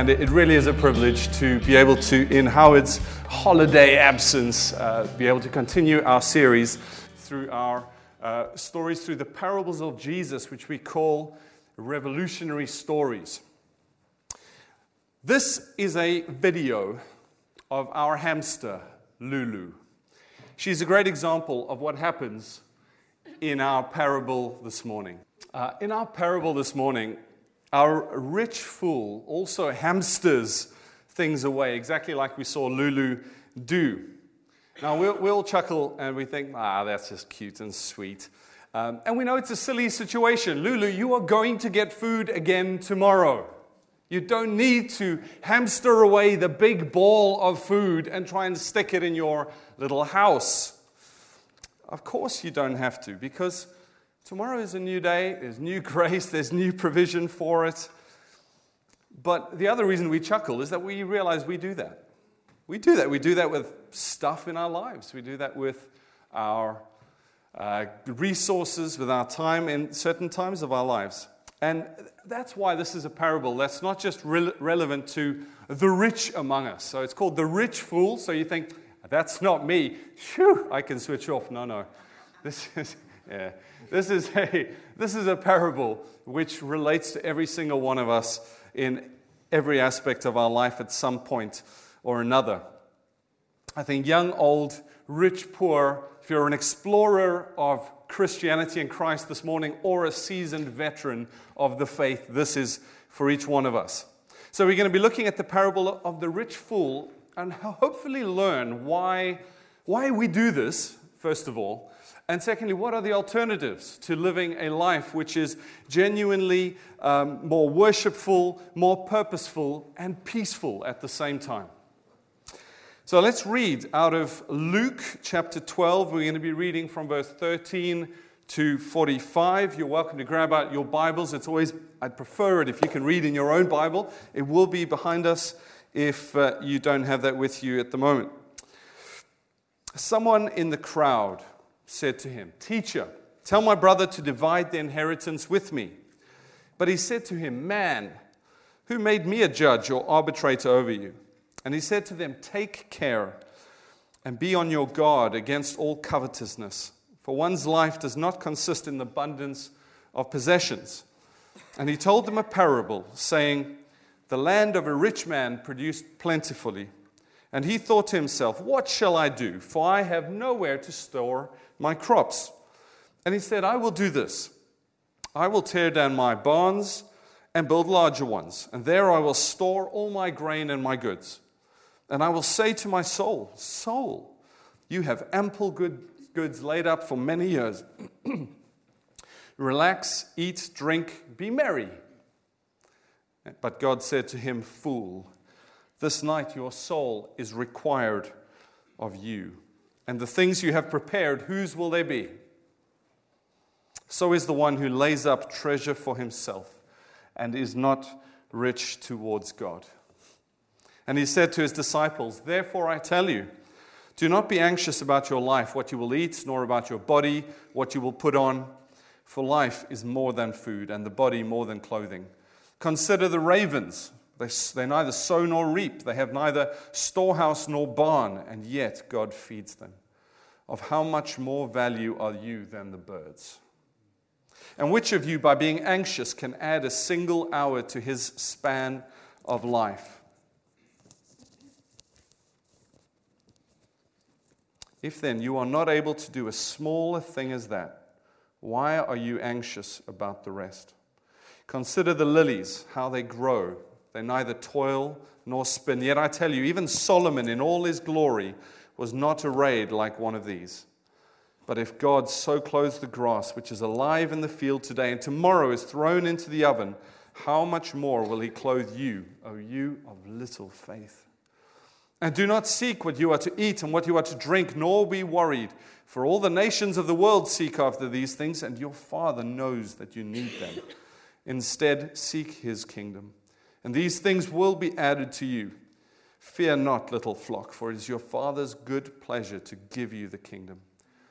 And it really is a privilege to be able to, in Howard's holiday absence, uh, be able to continue our series through our uh, stories through the parables of Jesus, which we call revolutionary stories. This is a video of our hamster, Lulu. She's a great example of what happens in our parable this morning. Uh, in our parable this morning, our rich fool also hamsters things away, exactly like we saw Lulu do. Now, we'll, we'll chuckle and we think, ah, that's just cute and sweet. Um, and we know it's a silly situation. Lulu, you are going to get food again tomorrow. You don't need to hamster away the big ball of food and try and stick it in your little house. Of course, you don't have to, because tomorrow is a new day, there's new grace, there's new provision for it. But the other reason we chuckle is that we realize we do that. We do that. We do that with stuff in our lives, we do that with our uh, resources, with our time in certain times of our lives. And that's why this is a parable that's not just re- relevant to the rich among us. So it's called the rich fool. So you think, that's not me. Phew, I can switch off. No, no. This is, yeah. This is a, this is a parable which relates to every single one of us in every aspect of our life at some point or another. I think young, old, rich, poor, if you're an explorer of Christianity and Christ this morning or a seasoned veteran of the faith, this is for each one of us. So we're going to be looking at the parable of the rich fool and hopefully learn why, why we do this, first of all. And secondly, what are the alternatives to living a life which is genuinely um, more worshipful, more purposeful, and peaceful at the same time? So let's read out of Luke chapter 12. We're going to be reading from verse 13 to 45. You're welcome to grab out your Bibles. It's always, I'd prefer it if you can read in your own Bible. It will be behind us if uh, you don't have that with you at the moment. Someone in the crowd said to him, Teacher, tell my brother to divide the inheritance with me. But he said to him, Man, who made me a judge or arbitrator over you? And he said to them, Take care and be on your guard against all covetousness, for one's life does not consist in the abundance of possessions. And he told them a parable, saying, The land of a rich man produced plentifully. And he thought to himself, What shall I do? For I have nowhere to store my crops. And he said, I will do this I will tear down my barns and build larger ones, and there I will store all my grain and my goods. And I will say to my soul, Soul, you have ample good, goods laid up for many years. Relax, eat, drink, be merry. But God said to him, Fool, this night your soul is required of you. And the things you have prepared, whose will they be? So is the one who lays up treasure for himself and is not rich towards God. And he said to his disciples, Therefore I tell you, do not be anxious about your life, what you will eat, nor about your body, what you will put on. For life is more than food, and the body more than clothing. Consider the ravens. They, they neither sow nor reap, they have neither storehouse nor barn, and yet God feeds them. Of how much more value are you than the birds? And which of you, by being anxious, can add a single hour to his span of life? If then you are not able to do a smaller thing as that, why are you anxious about the rest? Consider the lilies, how they grow. They neither toil nor spin. Yet I tell you, even Solomon in all his glory was not arrayed like one of these. But if God so clothes the grass, which is alive in the field today, and tomorrow is thrown into the oven, how much more will He clothe you, O you of little faith? And do not seek what you are to eat and what you are to drink, nor be worried, for all the nations of the world seek after these things, and your Father knows that you need them. Instead, seek His kingdom, and these things will be added to you. Fear not, little flock, for it is your Father's good pleasure to give you the kingdom.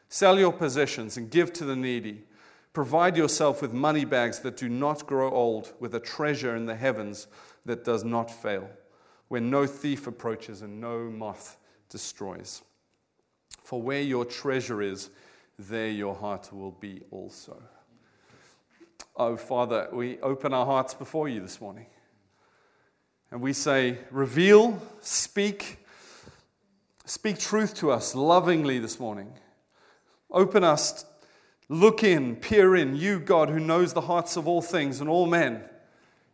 Sell your possessions and give to the needy. Provide yourself with money bags that do not grow old, with a treasure in the heavens that does not fail, where no thief approaches and no moth destroys. For where your treasure is, there your heart will be also. Oh, Father, we open our hearts before you this morning. And we say, reveal, speak, speak truth to us lovingly this morning. Open us, look in, peer in. You, God, who knows the hearts of all things and all men.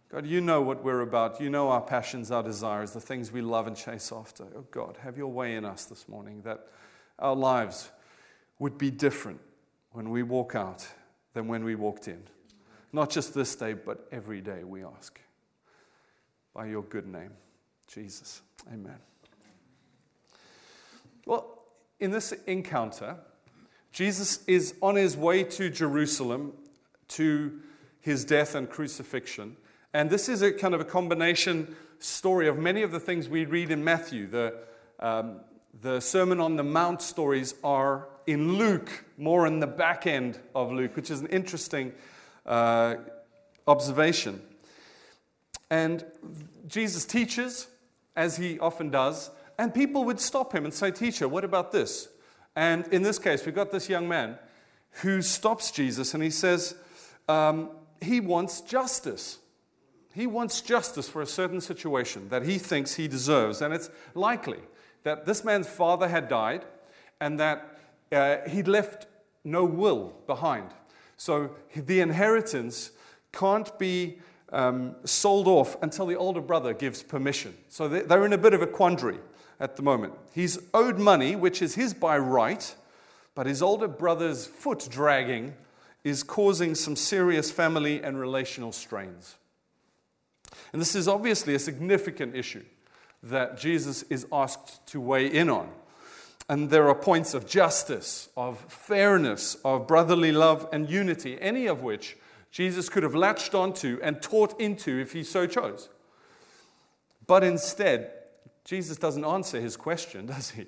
God, you know what we're about. You know our passions, our desires, the things we love and chase after. Oh, God, have your way in us this morning that our lives would be different when we walk out than when we walked in. Not just this day, but every day, we ask. By your good name, Jesus. Amen. Well, in this encounter, Jesus is on his way to Jerusalem to his death and crucifixion. And this is a kind of a combination story of many of the things we read in Matthew. The, um, the Sermon on the Mount stories are in Luke, more in the back end of Luke, which is an interesting uh, observation. And Jesus teaches, as he often does, and people would stop him and say, Teacher, what about this? And in this case, we've got this young man who stops Jesus and he says, um, he wants justice. He wants justice for a certain situation that he thinks he deserves. And it's likely that this man's father had died and that uh, he'd left no will behind. So the inheritance can't be um, sold off until the older brother gives permission. So they're in a bit of a quandary at the moment. He's owed money, which is his by right, but his older brother's foot dragging is causing some serious family and relational strains. And this is obviously a significant issue that Jesus is asked to weigh in on. And there are points of justice, of fairness, of brotherly love and unity, any of which Jesus could have latched onto and taught into if he so chose. But instead, Jesus doesn't answer his question, does he?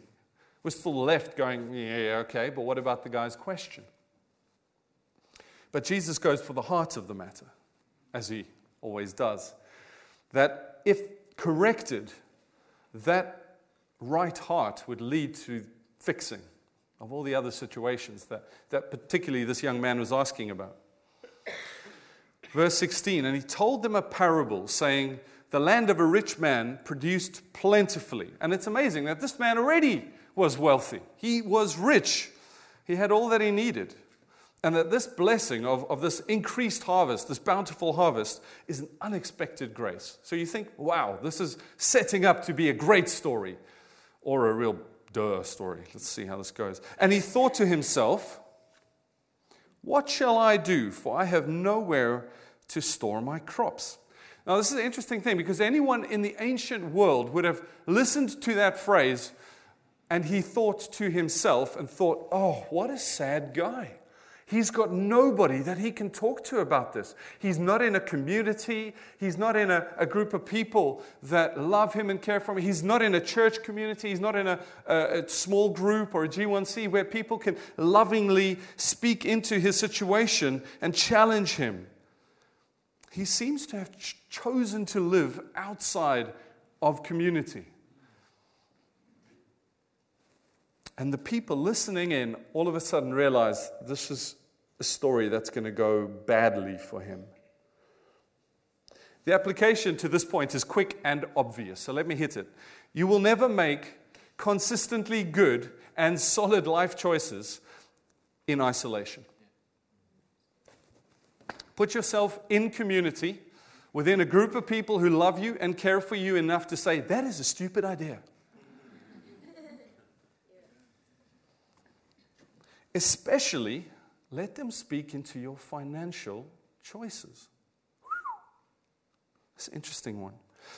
We're still left going, yeah, okay, but what about the guy's question? But Jesus goes for the heart of the matter, as he always does. That if corrected, that right heart would lead to fixing of all the other situations that, that particularly this young man was asking about. Verse 16, and he told them a parable, saying, the land of a rich man produced plentifully. And it's amazing that this man already was wealthy. He was rich. He had all that he needed. And that this blessing of, of this increased harvest, this bountiful harvest, is an unexpected grace. So you think, wow, this is setting up to be a great story or a real duh story. Let's see how this goes. And he thought to himself, What shall I do? For I have nowhere to store my crops. Now, this is an interesting thing because anyone in the ancient world would have listened to that phrase and he thought to himself and thought, oh, what a sad guy. He's got nobody that he can talk to about this. He's not in a community. He's not in a, a, group of people that love him and care for him. He's not in a church community. He's not in a, a, a small group or a G1C where people can lovingly speak into his situation and challenge him he seems to have ch- chosen to live outside of community. And the people listening in all of a sudden realize this is a story that's going to go badly for him. The application to this point is quick and obvious, so let me hit it. You will never make consistently good and solid life choices in isolation. Put yourself in community within a group of people who love you and care for you enough to say, that is a stupid idea. Especially, let them speak into your financial choices. It's an interesting one.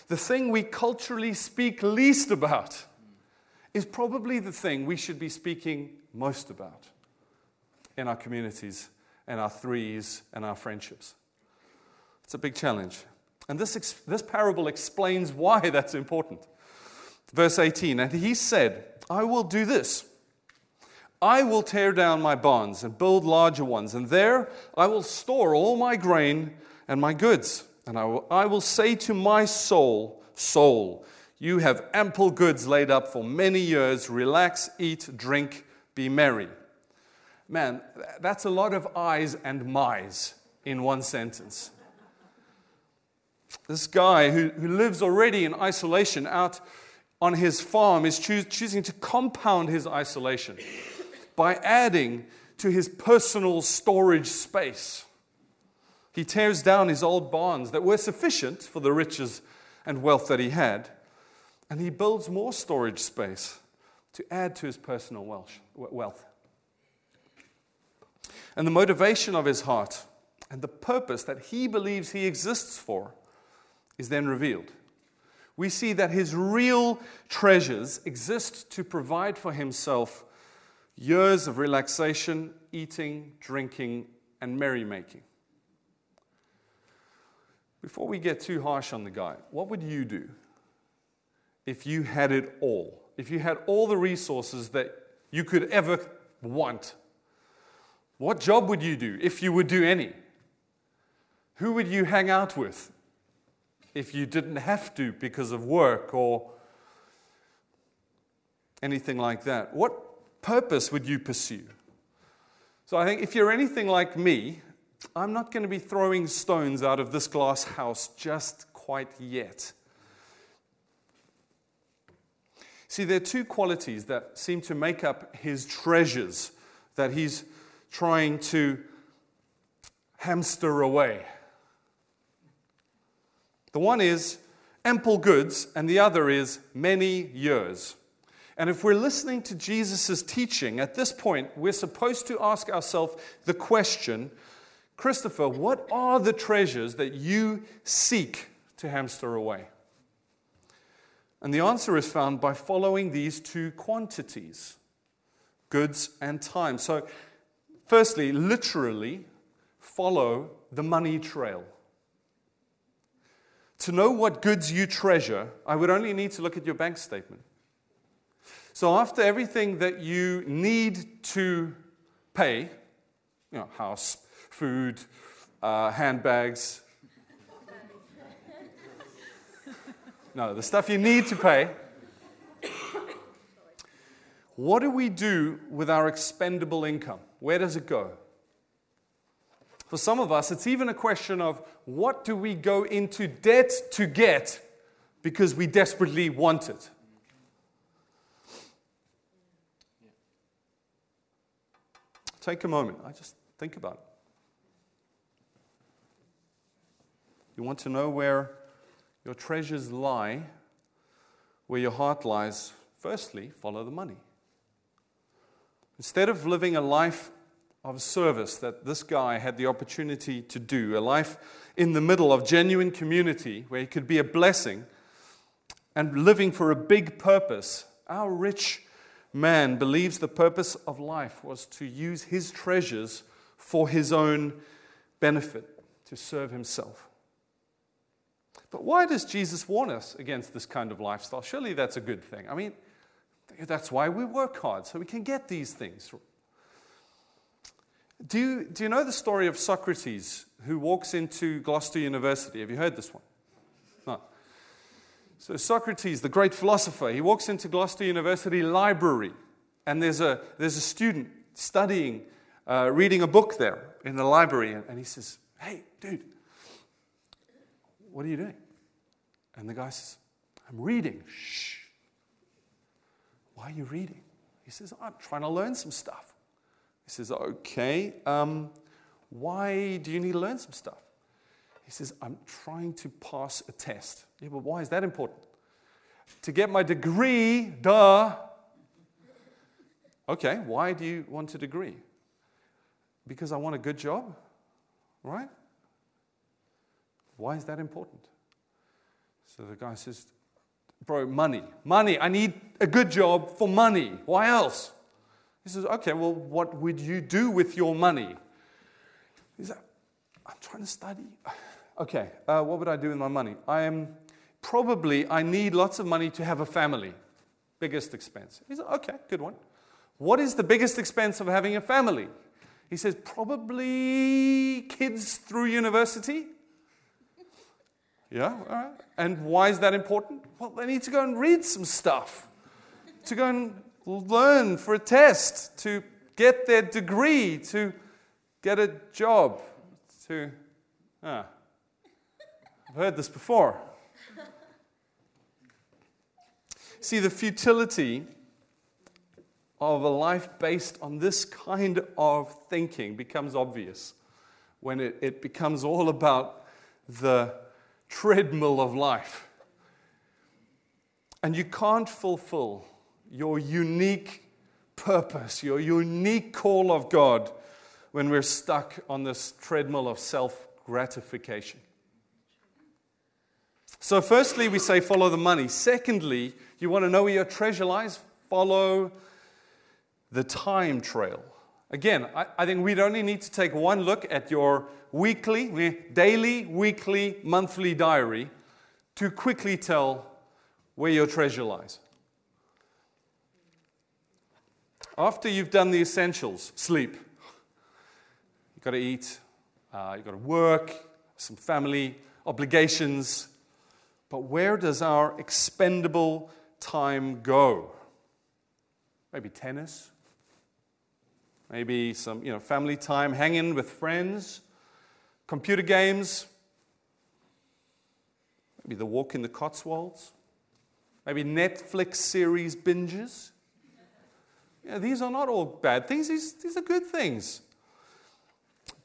The thing we culturally speak least about is probably the thing we should be speaking most about in our communities and our threes and our friendships. It's a big challenge. And this, ex- this parable explains why that's important. Verse 18 And he said, I will do this. I will tear down my barns and build larger ones, and there I will store all my grain and my goods. And I will, I will say to my soul, Soul, you have ample goods laid up for many years. Relax, eat, drink, be merry. Man, that's a lot of I's and my's in one sentence. This guy who, who lives already in isolation out on his farm is choo- choosing to compound his isolation by adding to his personal storage space. He tears down his old barns that were sufficient for the riches and wealth that he had, and he builds more storage space to add to his personal wealth. And the motivation of his heart and the purpose that he believes he exists for is then revealed. We see that his real treasures exist to provide for himself years of relaxation, eating, drinking, and merrymaking. Before we get too harsh on the guy, what would you do if you had it all? If you had all the resources that you could ever want? What job would you do if you would do any? Who would you hang out with if you didn't have to because of work or anything like that? What purpose would you pursue? So I think if you're anything like me, I'm not going to be throwing stones out of this glass house just quite yet. See, there are two qualities that seem to make up his treasures that he's trying to hamster away. The one is ample goods, and the other is many years. And if we're listening to Jesus' teaching, at this point, we're supposed to ask ourselves the question Christopher, what are the treasures that you seek to hamster away? And the answer is found by following these two quantities goods and time. So, firstly, literally, follow the money trail. To know what goods you treasure, I would only need to look at your bank statement. So, after everything that you need to pay, you know, house, food, uh, handbags. No, the stuff you need to pay. What do we do with our expendable income? Where does it go? For some of us, it's even a question of what do we go into debt to get because we desperately want it? Take a moment. I just think about it. You want to know where your treasures lie, where your heart lies. Firstly, follow the money. Instead of living a life of service that this guy had the opportunity to do, a life in the middle of genuine community where he could be a blessing and living for a big purpose, our rich man believes the purpose of life was to use his treasures for his own benefit, to serve himself. But why does Jesus warn us against this kind of lifestyle? Surely that's a good thing. I mean, that's why we work hard, so we can get these things. Do you, do you know the story of Socrates who walks into Gloucester University? Have you heard this one? No. So, Socrates, the great philosopher, he walks into Gloucester University library, and there's a, there's a student studying, uh, reading a book there in the library, and, and he says, Hey, dude, what are you doing? And the guy says, I'm reading. Shh. Why are you reading? He says, I'm trying to learn some stuff. He says, Okay, um, why do you need to learn some stuff? He says, I'm trying to pass a test. Yeah, but why is that important? To get my degree, duh. Okay, why do you want a degree? because I want a good job, right? Why is that important? So the guy says, Bro, money. Money. I need a good job for money. Why else? He says, Okay, well, what would you do with your money? He says, I'm trying to study. Okay, uh, what would I do with my money? I am probably, I need lots of money to have a family. Biggest expense. He said, Okay, good one. What is the biggest expense of having a family? He says, Probably kids through university. Yeah, all right. And why is that important? Well, they need to go and read some stuff, to go and learn for a test, to get their degree, to get a job, to. Ah, I've heard this before. See, the futility of a life based on this kind of thinking becomes obvious when it, it becomes all about the treadmill of life. And you can't fulfill your unique purpose, your unique call of God when we're stuck on this treadmill of self gratification. So, firstly, we say follow the money. Secondly, you want to know where your treasure lies? Follow the time trail. Again, I, I, think we'd only need to take one look at your weekly, daily, weekly, monthly diary to quickly tell where your treasure lies. After you've done the essentials, sleep, you've got to eat, uh, you've got to work, some family obligations. But where does our expendable time go? Maybe tennis, maybe some you know, family time, hanging with friends, computer games, maybe the walk in the Cotswolds, maybe Netflix series binges. Yeah, these are not all bad things, these, these are good things.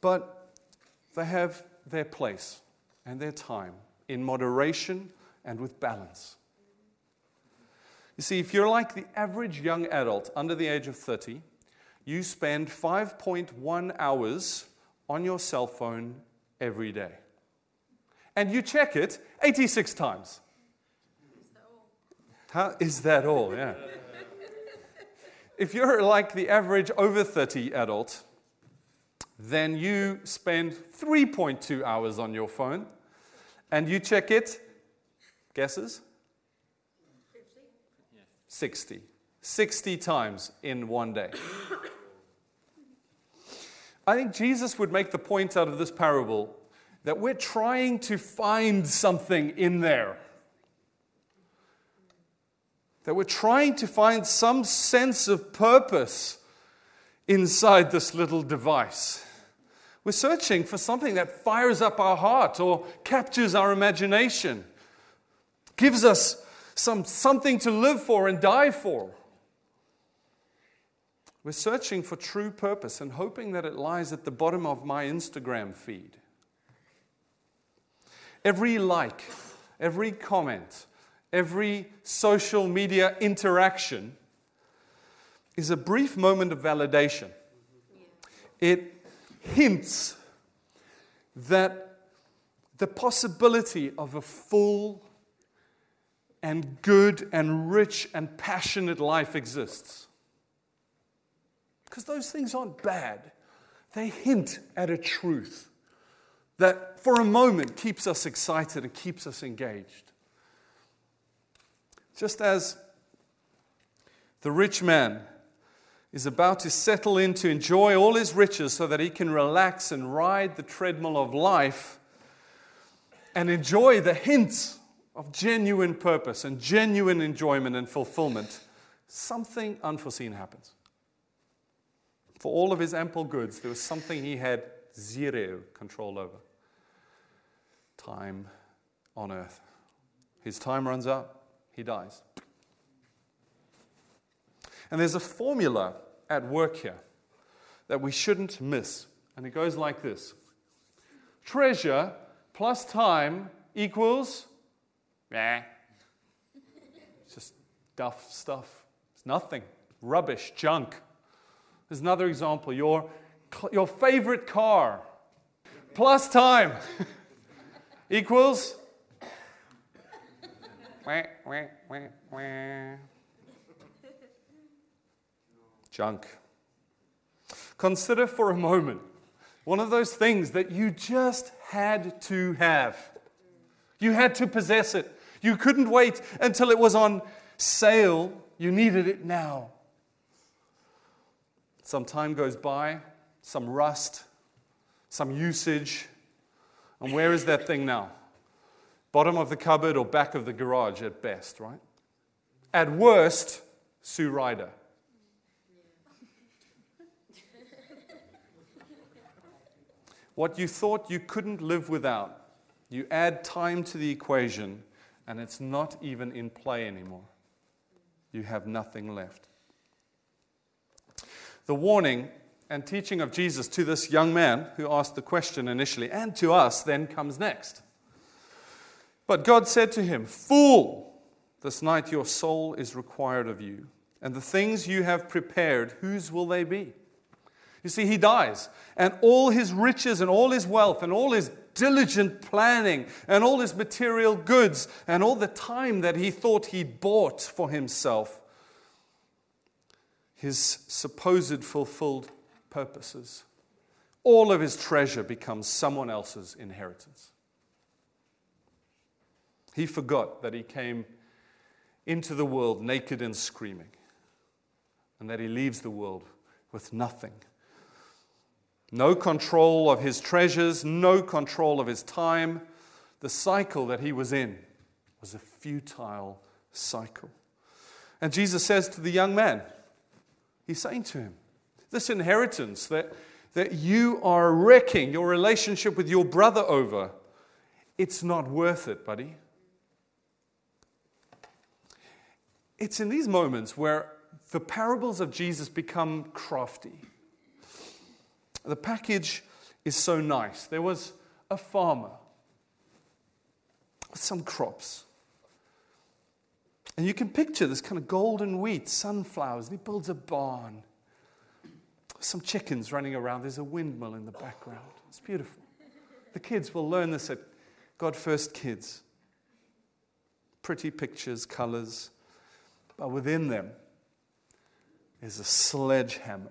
But they have their place and their time in moderation and with balance. You see, if you're like the average young adult under the age of 30, you spend 5.1 hours on your cell phone every day. And you check it 86 times. How is that all? Yeah. if you're like the average over 30 adult, then you spend 3.2 hours on your phone and you check it, guesses? 60. 60 times in one day. I think Jesus would make the point out of this parable that we're trying to find something in there. That we're trying to find some sense of purpose inside this little device. We're searching for something that fires up our heart or captures our imagination, gives us some, something to live for and die for. We're searching for true purpose and hoping that it lies at the bottom of my Instagram feed. Every like, every comment, every social media interaction is a brief moment of validation. It hints that the possibility of a full and good and rich and passionate life exists. Because those things aren't bad, they hint at a truth that for a moment keeps us excited and keeps us engaged. Just as the rich man is about to settle in to enjoy all his riches so that he can relax and ride the treadmill of life and enjoy the hints of genuine purpose and genuine enjoyment and fulfillment, something unforeseen happens. For all of his ample goods, there was something he had zero control over time on earth. His time runs out, he dies. And there's a formula at work here that we shouldn't miss. And it goes like this treasure plus time equals, eh, it's just duff stuff. It's nothing, rubbish, junk. There's another example. Your your favorite car plus time equals. Junk. Consider for a moment one of those things that you just had to have. You had to possess it. You couldn't wait until it was on sale. You needed it now. Some time goes by, some rust, some usage. And where is that thing now? Bottom of the cupboard or back of the garage at best, right? At worst, Sue Ryder. What you thought you couldn't live without, you add time to the equation, and it's not even in play anymore. You have nothing left. The warning and teaching of Jesus to this young man who asked the question initially, and to us, then comes next. But God said to him, Fool, this night your soul is required of you, and the things you have prepared, whose will they be? You see, he dies, and all his riches and all his wealth and all his diligent planning and all his material goods and all the time that he thought he'd bought for himself, his supposed fulfilled purposes, all of his treasure becomes someone else's inheritance. He forgot that he came into the world naked and screaming, and that he leaves the world with nothing no control of his treasures, no control of his time. The cycle that he was in was a futile cycle. And Jesus says to the young man, He's saying to him, This inheritance that, that you are wrecking your relationship with your brother over, it's not worth it, buddy. It's in these moments where the parables of Jesus become crafty. The package is so nice. There was a farmer with some crops. And you can picture this kind of golden wheat, sunflowers, and he builds a barn. Some chickens running around. There's a windmill in the background. It's beautiful. The kids will learn this at God First Kids. Pretty pictures, colors, but within them is a sledgehammer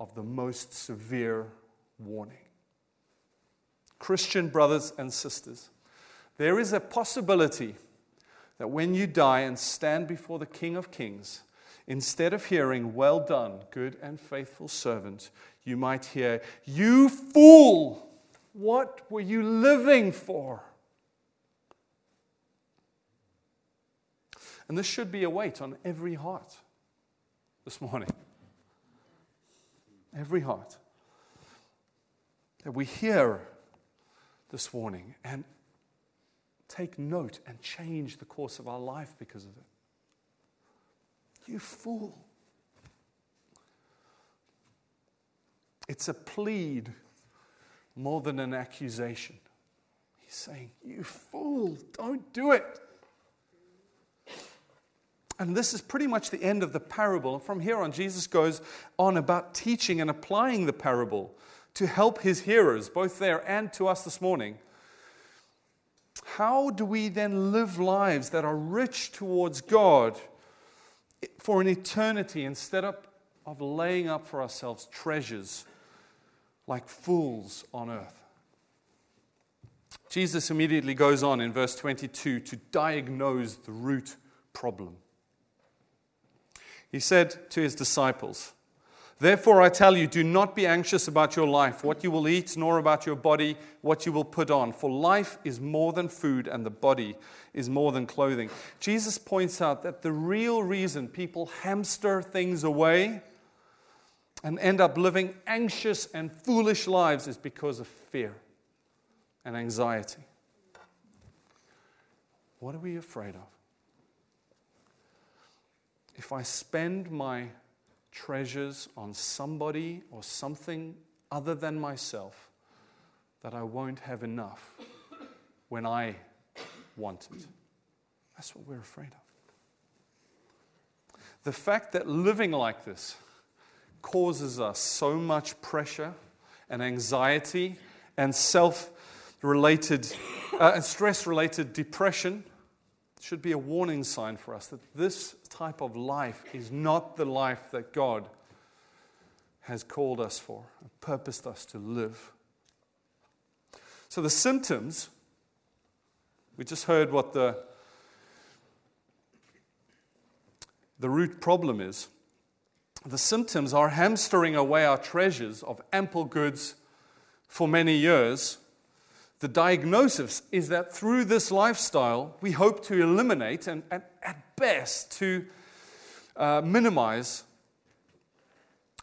of the most severe warning. Christian brothers and sisters, there is a possibility that when you die and stand before the King of Kings, instead of hearing, Well done, good and faithful servant, you might hear, You fool! What were you living for? And this should be a weight on every heart this morning every heart, that we hear this warning and take note and change the course of our life because of it. You fool. It's a plead more than an accusation. He's saying, You fool, don't do it. And this is pretty much the end of the parable. From here on, Jesus goes on about teaching and applying the parable to help his hearers, both there and to us this morning. How do we then live lives that are rich towards God for an eternity instead of, of laying up for ourselves treasures like fools on earth? Jesus immediately goes on in verse 22 to diagnose the root problem. He said to his disciples, Therefore, I tell you, do not be anxious about your life, what you will eat, nor about your body, what you will put on. For life is more than food, and the body is more than clothing. Jesus points out that the real reason people hamster things away and end up living anxious and foolish lives is because of fear and anxiety. What are we afraid of? if I spend my treasures on somebody or something other than myself, that I won't have enough when I want it. That's what we're afraid of. The fact that living like this causes us so much pressure and anxiety and self related uh, and stress related depression should be a warning sign for us that this type of life is not the life that God has called us for purposed us to live. So the symptoms, we just heard what the, the root problem is. The symptoms are hamstering away our treasures of ample goods for many years the diagnosis is that through this lifestyle, we hope to eliminate and, and at best, to uh, minimize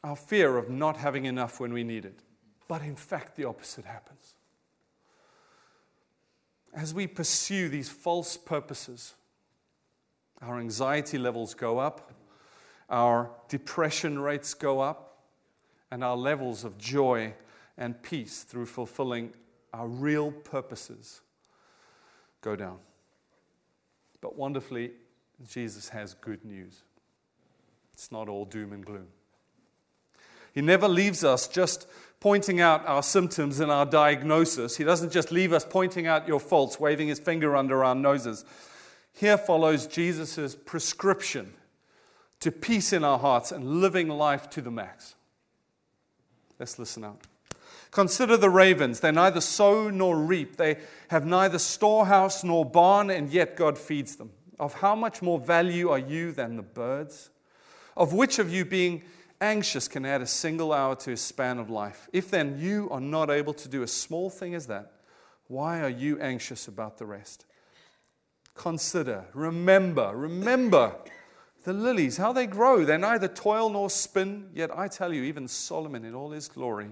our fear of not having enough when we need it. But in fact, the opposite happens. As we pursue these false purposes, our anxiety levels go up, our depression rates go up, and our levels of joy and peace through fulfilling our real purposes go down. But wonderfully, Jesus has good news. It's not all doom and gloom. He never leaves us just pointing out our symptoms and our diagnosis. He doesn't just leave us pointing out your faults, waving his finger under our noses. Here follows Jesus' prescription to peace in our hearts and living life to the max. Let's listen out. Consider the ravens. They neither sow nor reap. They have neither storehouse nor barn, and yet God feeds them. Of how much more value are you than the birds? Of which of you, being anxious, can add a single hour to his span of life? If then you are not able to do a small thing as that, why are you anxious about the rest? Consider, remember, remember the lilies, how they grow. They neither toil nor spin, yet I tell you, even Solomon in all his glory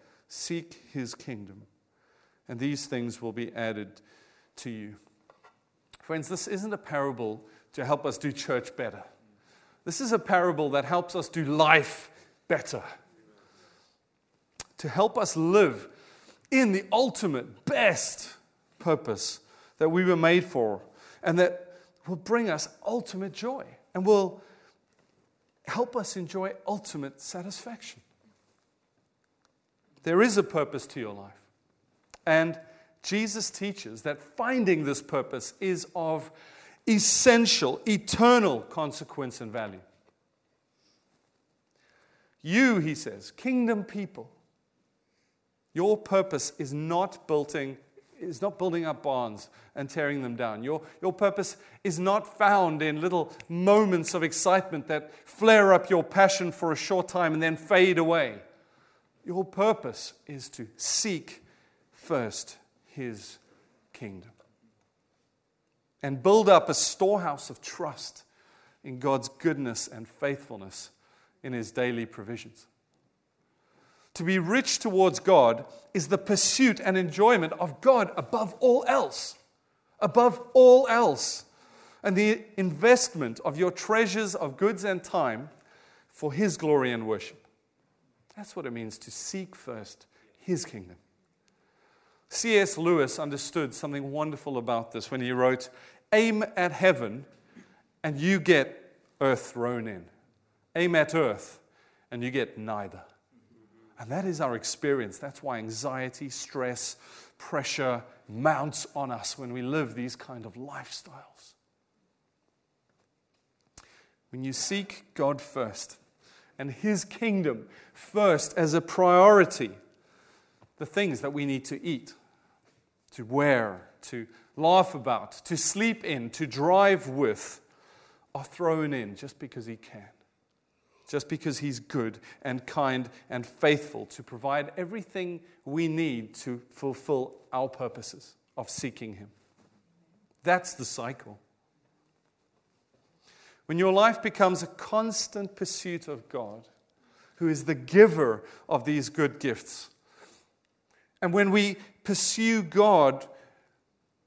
Seek his kingdom, and these things will be added to you. Friends, this isn't a parable to help us do church better. This is a parable that helps us do life better, to help us live in the ultimate, best purpose that we were made for, and that will bring us ultimate joy and will help us enjoy ultimate satisfaction. There is a purpose to your life. And Jesus teaches that finding this purpose is of essential, eternal consequence and value. You, he says, kingdom people, your purpose is not building, is not building up barns and tearing them down. Your, your purpose is not found in little moments of excitement that flare up your passion for a short time and then fade away. Your purpose is to seek first His kingdom and build up a storehouse of trust in God's goodness and faithfulness in His daily provisions. To be rich towards God is the pursuit and enjoyment of God above all else. Above all else. And the investment of your treasures of goods and time for His glory and worship. That's what it means to seek first his kingdom. C.S. Lewis understood something wonderful about this when he wrote, Aim at heaven and you get earth thrown in. Aim at earth and you get neither. And that is our experience. That's why anxiety, stress, pressure mounts on us when we live these kind of lifestyles. When you seek God first, and His kingdom first as a priority. The things that we need to eat, to wear, to laugh about, to sleep in, to drive with, are thrown in just because He can. Just because He's good and kind and faithful to provide everything we need to fulfill our purposes of seeking Him. That's the cycle. When your life becomes a constant pursuit of God, who is the giver of these good gifts. And when we pursue God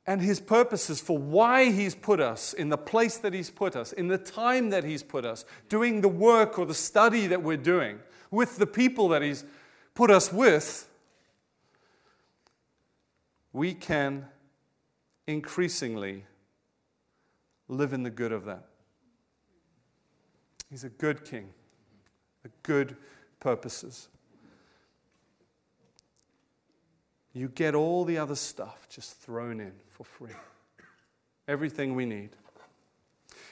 and His purposes for why He's put us in the place that He's put us, in the time that He's put us, doing the work or the study that we're doing, with the people that He's put us with, we can increasingly live in the good of that. He's a good king, a good purposes. You get all the other stuff just thrown in for free. Everything we need.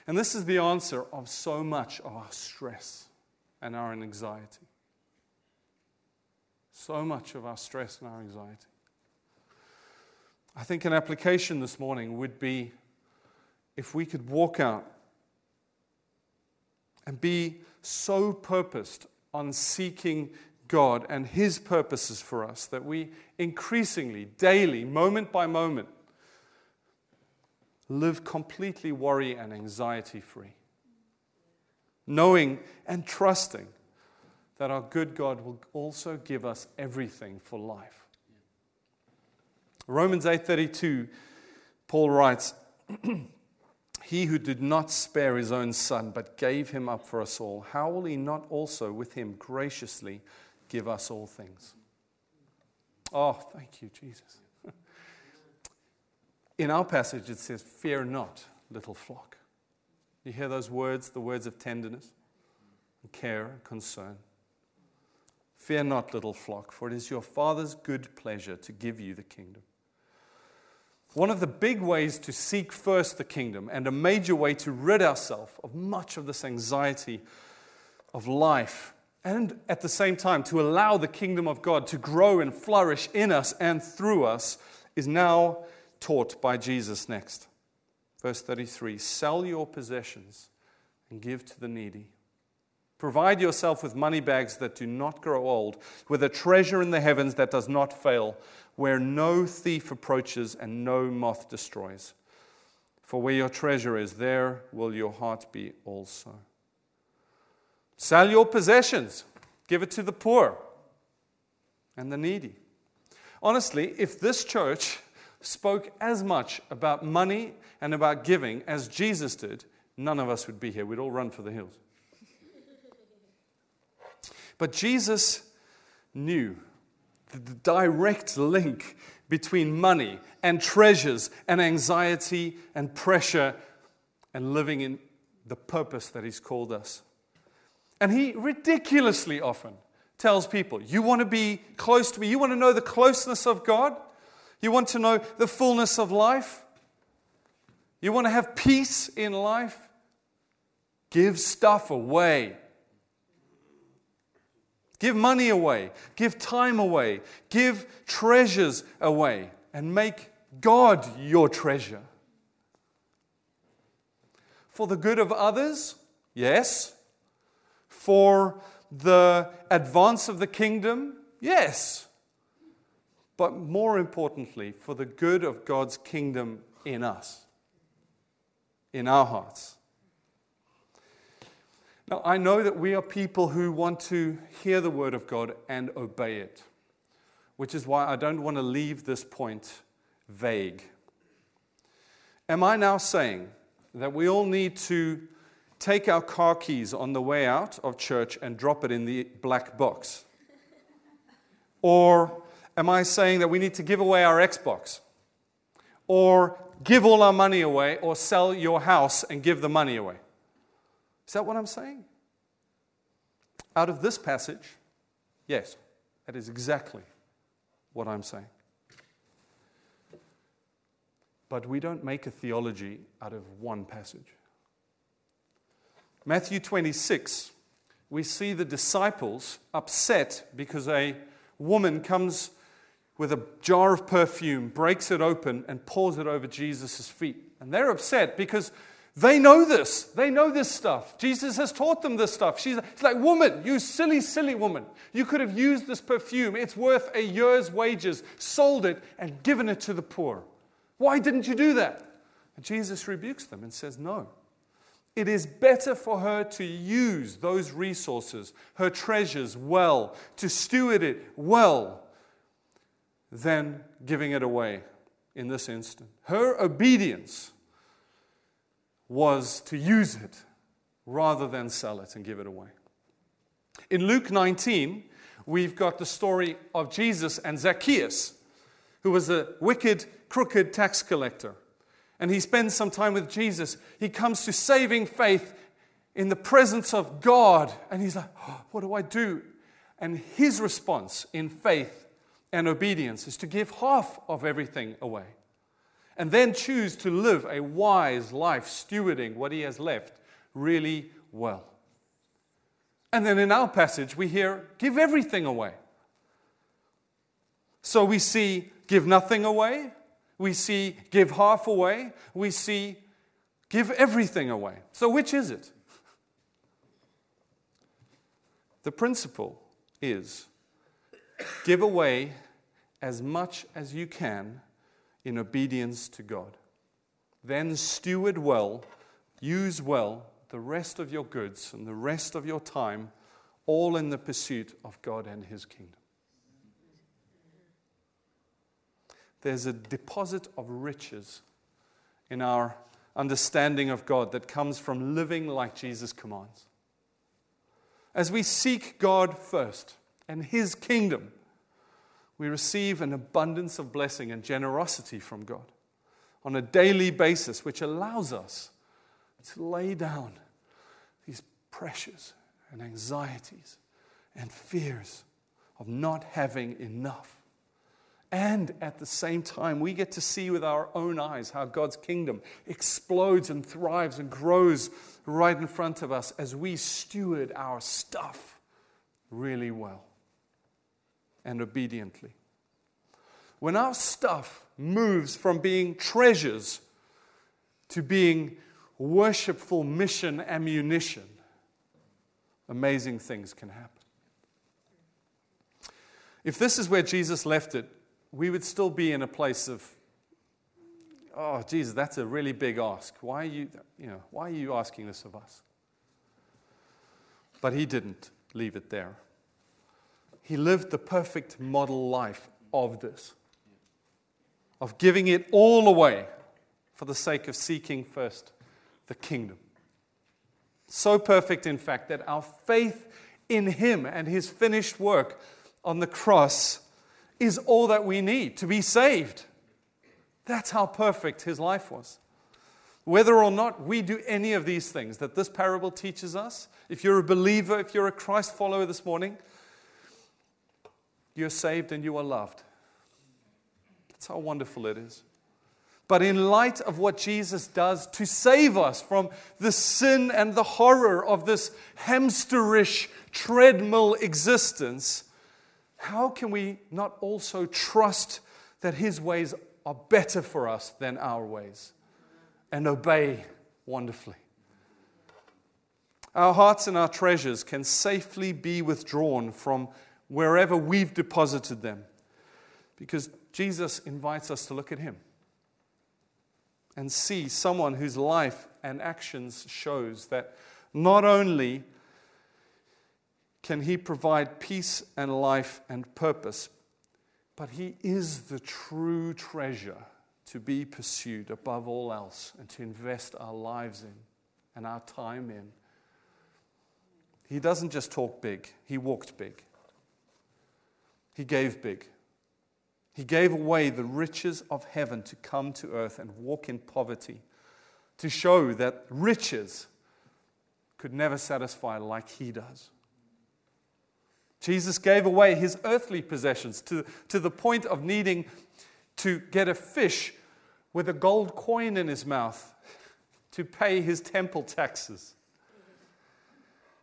And this is the answer of so much of our stress and our anxiety. So much of our stress and our anxiety. I think an application this morning would be if we could walk out and be so purposed on seeking God and His purposes for us that we increasingly, daily, moment by moment, live completely worry and anxiety free. Knowing and trusting that our good God will also give us everything for life. Romans 8:32 Paul writes He who did not spare his own son but gave him up for us all how will he not also with him graciously give us all things? Oh thank you Jesus. In our passage it says fear not little flock. You hear those words the words of tenderness and care and concern? Fear not little flock for it is your father's good pleasure to give you the kingdom one of the big ways to seek first the kingdom and a major way to rid ourselves of much of this anxiety of life, and at the same time to allow the kingdom of God to grow and flourish in us and through us, is now taught by Jesus next. Verse 33 Sell your possessions and give to the needy. Provide yourself with money bags that do not grow old, with a treasure in the heavens that does not fail where no thief approaches and no moth destroys. For where your treasure is, there will your heart be also. Sell your possessions, give it to the poor and the needy. Honestly, if this church spoke as much about money and about giving as Jesus did, none of us would be here. We'd all run for the hills. But Jesus knew the direct link between money and treasures and anxiety and pressure and living in the purpose that He's called us. And He ridiculously often tells people, You want to be close to me? You want to know the closeness of God? You want to know the fullness of life? You want to have peace in life? Give stuff away. Give money away, give time away, give treasures away, and make God your treasure. For the good of others, yes. For the advance of the kingdom, yes. But more importantly, for the good of God's kingdom in us, in our hearts. Now, I know that we are people who want to hear the word of God and obey it, which is why I don't want to leave this point vague. Am I now saying that we all need to take our car keys on the way out of church and drop it in the black box? Or am I saying that we need to give away our Xbox? Or give all our money away, or sell your house and give the money away? Is that what I'm saying? Out of this passage, yes, that is exactly what I'm saying. But we don't make a theology out of one passage. Matthew 26, we see the disciples upset because a woman comes with a jar of perfume, breaks it open, and pours it over Jesus' feet. And they're upset because they know this. They know this stuff. Jesus has taught them this stuff. She's like, Woman, you silly, silly woman. You could have used this perfume. It's worth a year's wages, sold it, and given it to the poor. Why didn't you do that? And Jesus rebukes them and says, No. It is better for her to use those resources, her treasures, well, to steward it well, than giving it away in this instant. Her obedience was to use it rather than sell it and give it away. In Luke 19, we've got the story of Jesus and Zacchaeus, who was a wicked, crooked tax collector. And he spends some time with Jesus. He comes to saving faith in the presence of God. And he's like, oh, What do I do? And his response in faith and obedience is to give half of everything away and then choose to live a wise life, stewarding what he has left really well. And then in our passage, we hear, give everything away. So we see, give nothing away. We see, give half away. We see, give everything away. So which is it? The principle is give away as much as you can in obedience to God. Then steward well, use well the rest of your goods and the rest of your time, all in the pursuit of God and His kingdom. There's a deposit of riches in our understanding of God that comes from living like Jesus commands. As we seek God first and His kingdom, we receive an abundance of blessing and generosity from God on a daily basis, which allows us to lay down these pressures and anxieties and fears of not having enough. And at the same time, we get to see with our own eyes how God's kingdom explodes and thrives and grows right in front of us as we steward our stuff really well and obediently. When our stuff moves from being treasures to being worshipful mission ammunition, amazing things can happen. If this is where Jesus left it, we would still be in a place of, oh, Jesus, that's a really big ask. Why are you, you know, why are you asking this of us? But he didn't leave it there. He lived the perfect model life of this, of giving it all away for the sake of seeking first the kingdom. So perfect, in fact, that our faith in Him and His finished work on the cross is all that we need to be saved. That's how perfect His life was. Whether or not we do any of these things that this parable teaches us, if you're a believer, if you're a Christ follower this morning, you're saved and you are loved. That's how wonderful it is. But in light of what Jesus does to save us from the sin and the horror of this hamsterish treadmill existence, how can we not also trust that His ways are better for us than our ways and obey wonderfully? Our hearts and our treasures can safely be withdrawn from wherever we've deposited them because Jesus invites us to look at Him and see someone whose life and actions shows that not only can he provide peace and life and purpose, but he is the true treasure to be pursued above all else and to invest our lives in and our time in. He doesn't just talk big, he walked big. He gave big. He gave away the riches of heaven to come to earth and walk in poverty, to show that riches could never satisfy like He does. Jesus gave away his earthly possessions to, to the point of needing to get a fish with a gold coin in his mouth to pay his temple taxes.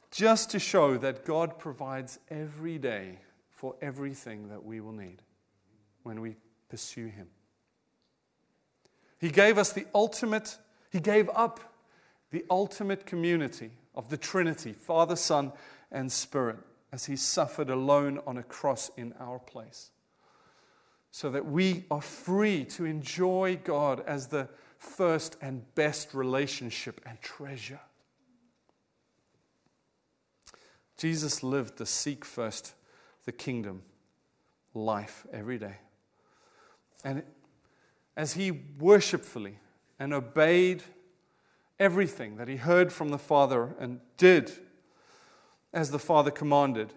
Just to show that God provides every day for everything that we will need when we pursue Him. He gave us the ultimate, He gave up the ultimate community of the Trinity, Father, Son, and Spirit, as He suffered alone on a cross in our place. So that we are free to enjoy God as the first and best relationship and treasure Jesus lived the seek first the kingdom life every day. And as he worshipfully and obeyed everything that he heard from the Father and did as the Father commanded,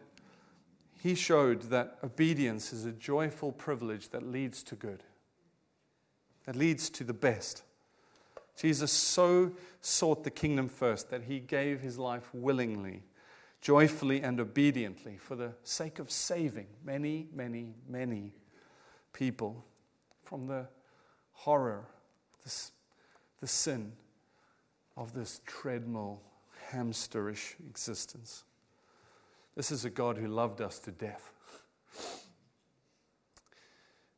he showed that obedience is a joyful privilege that leads to good, that leads to the best. Jesus so sought the kingdom first that he gave his life willingly, joyfully, and obediently for the sake of saving many, many, many people from the horror, the, the sin of this treadmill, hamsterish existence. This is a God who loved us to death.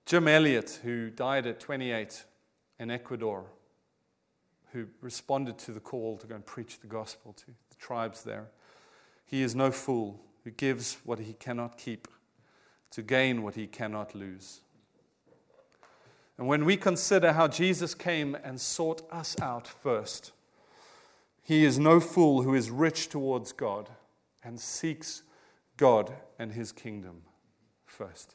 Jim Elliot, who died at 28 in Ecuador, who responded to the call to go and preach the gospel to the tribes there. He is no fool who gives what he cannot keep to gain what he cannot lose. And when we consider how Jesus came and sought us out first, he is no fool who is rich towards God and seeks God and his kingdom first.